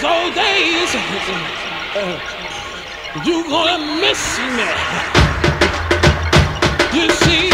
those old days, you gonna miss me. You see,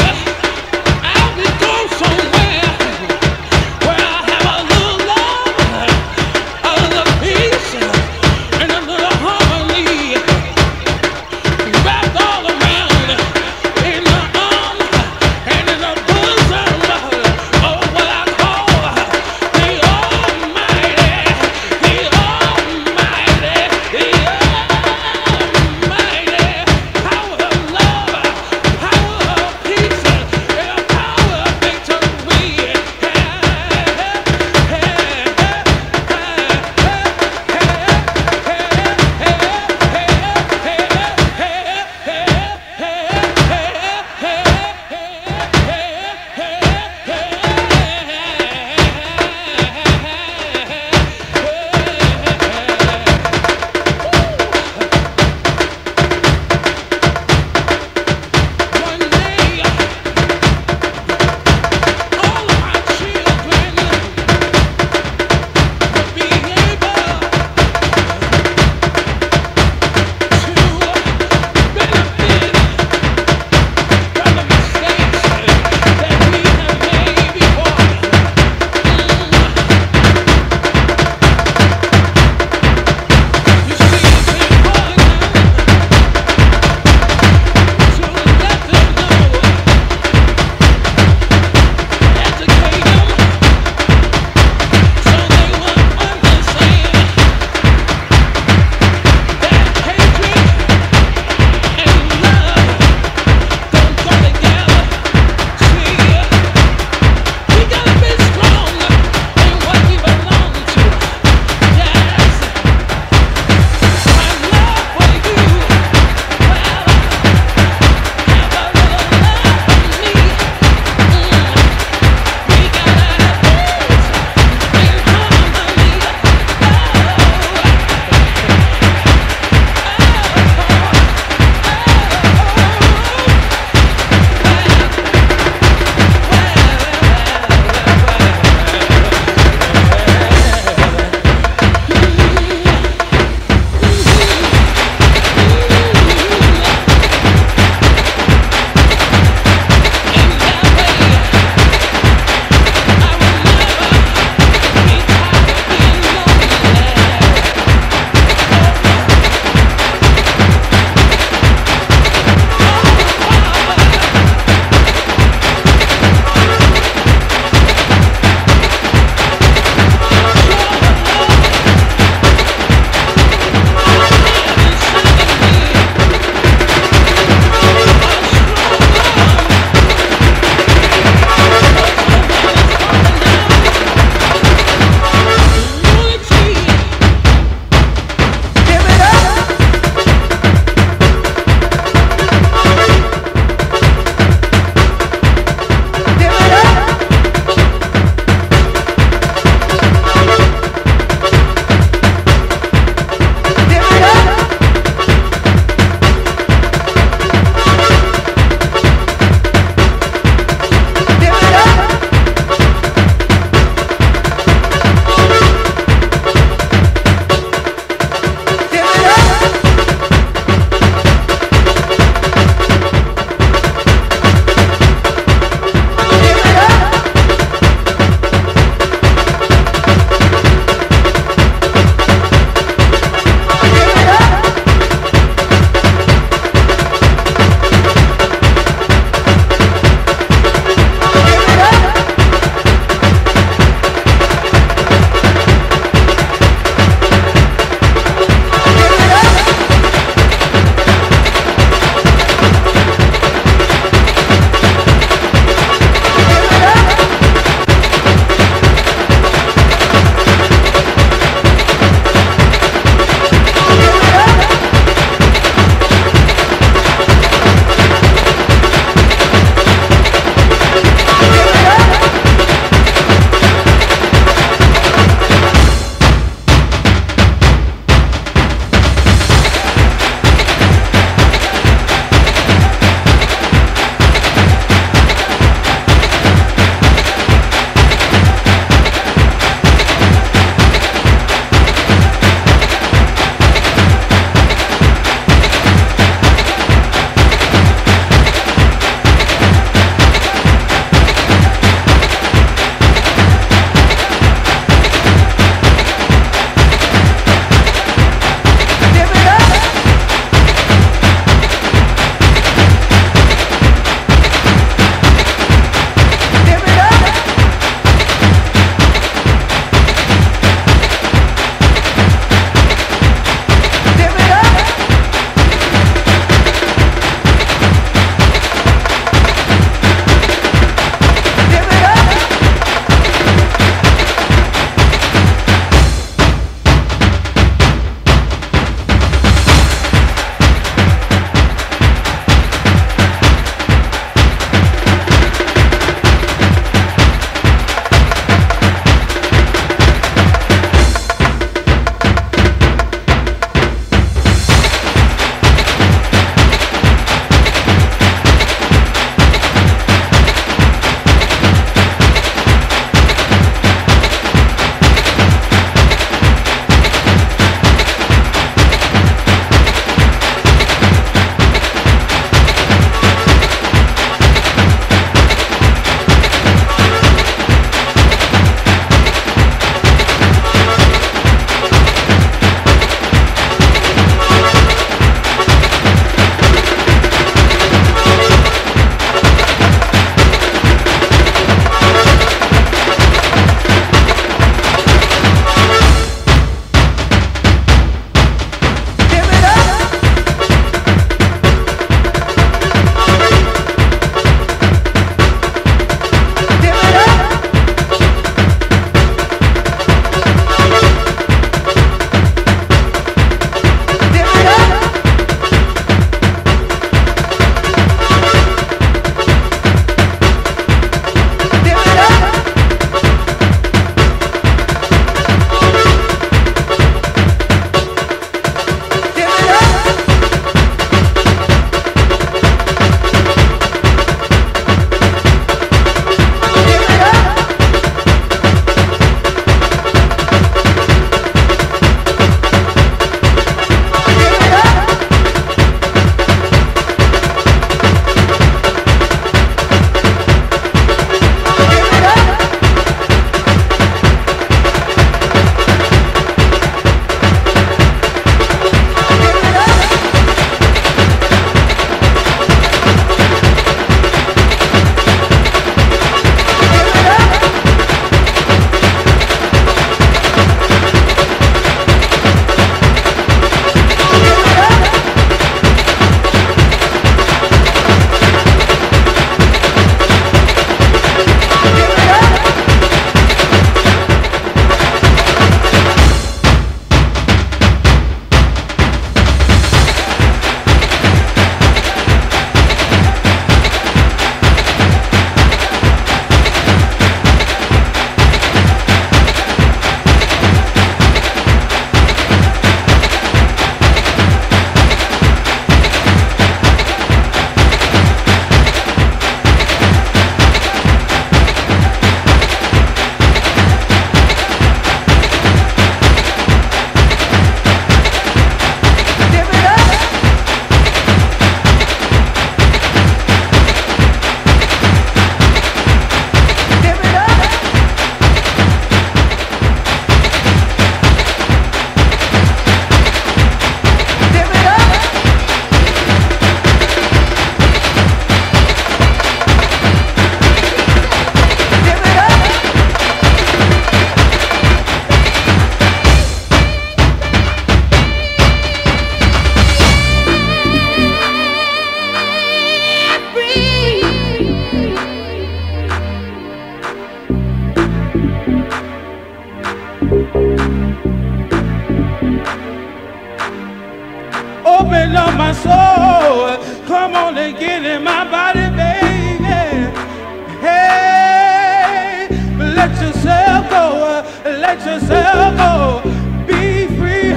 let yourself go. Be free,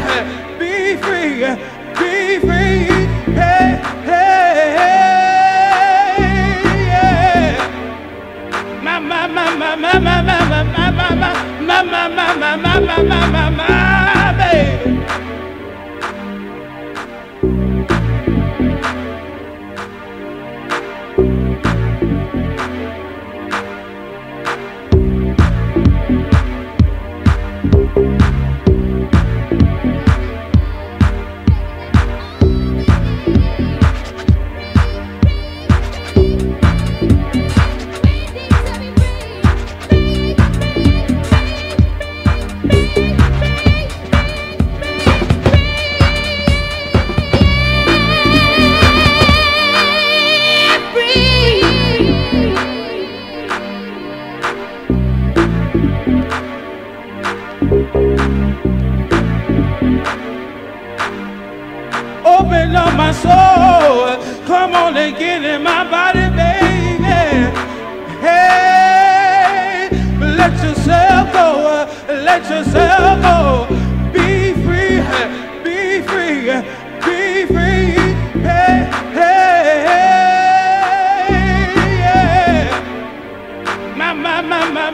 be free, be free. Hey, hey, hey, yeah. My, my, my, my, my, my, my, my, my, my, my, my, my, my, my, my, my, my, my, baby.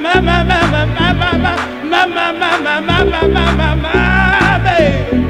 my, my, my, my, my, my, my, my, my, my, my, my, my, my, my, my, baby.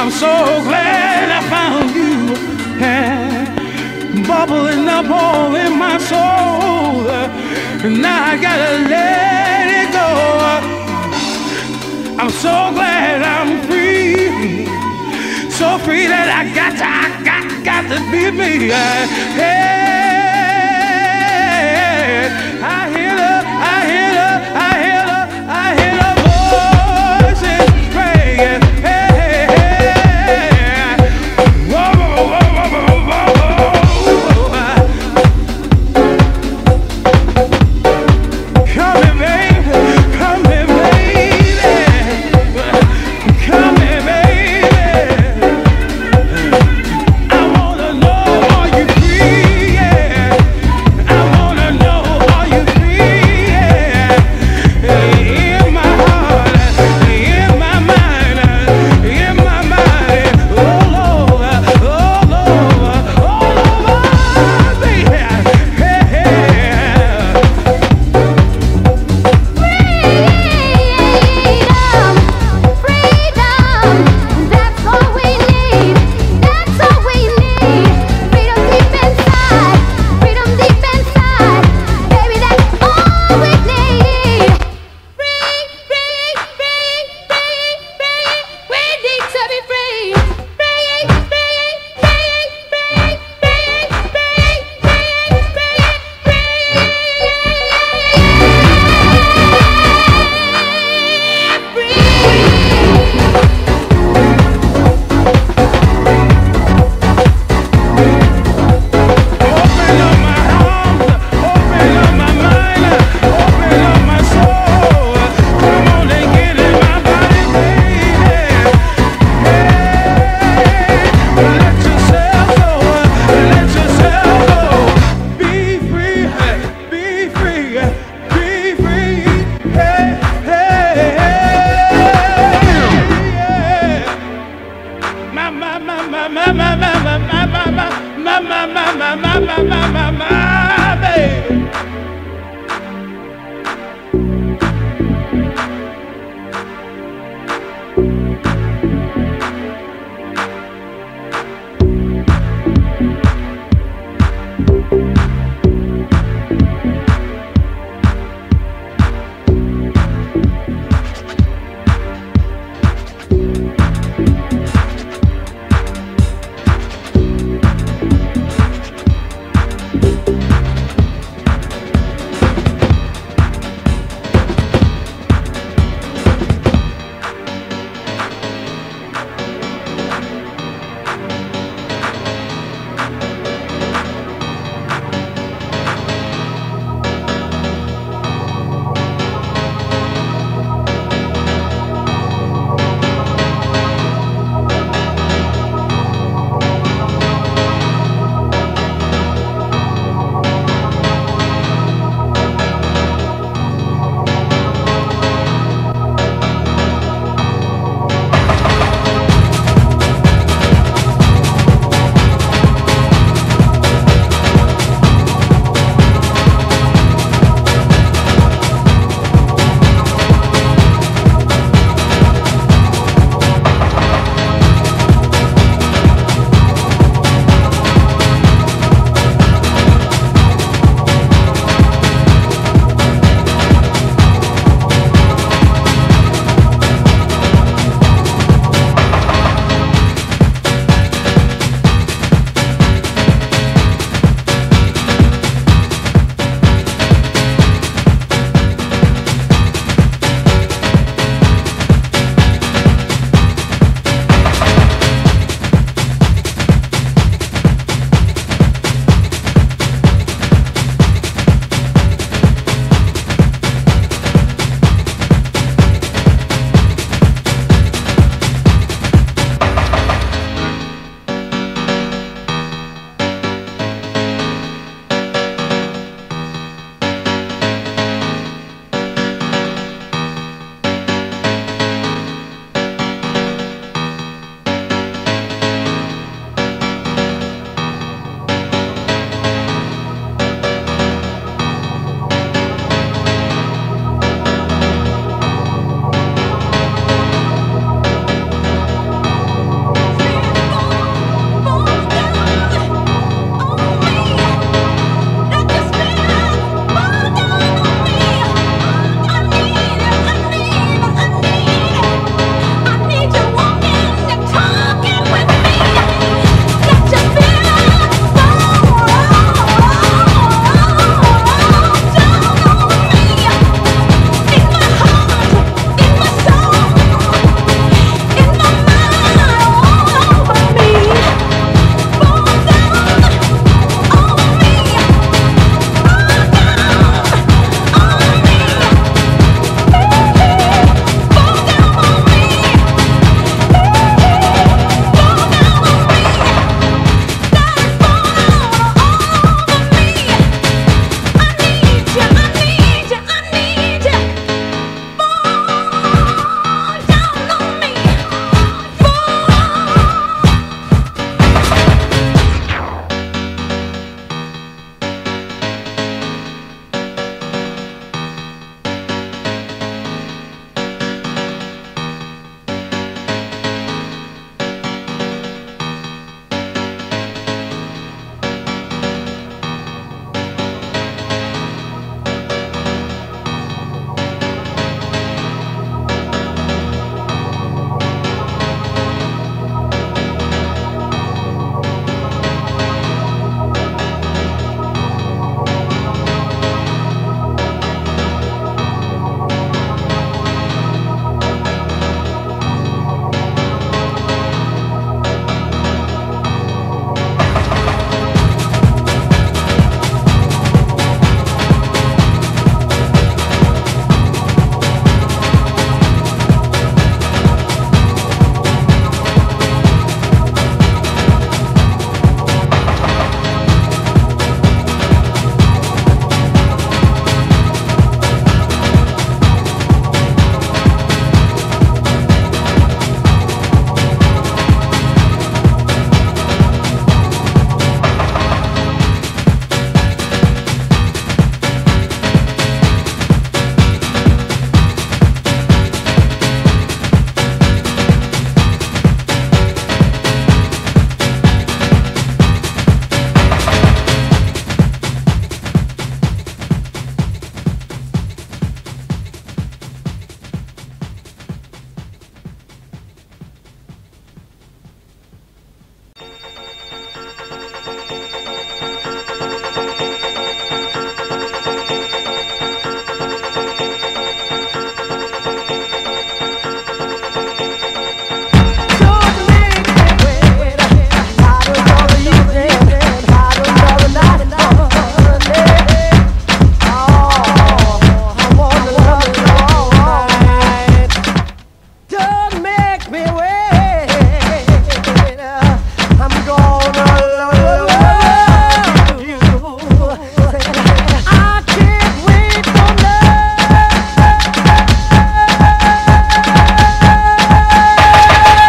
I'm so glad I found you. Yeah. Bubbling up all in my soul. and Now I gotta let it go. I'm so glad I'm free. So free that I got to, I got, got to be me. Yeah.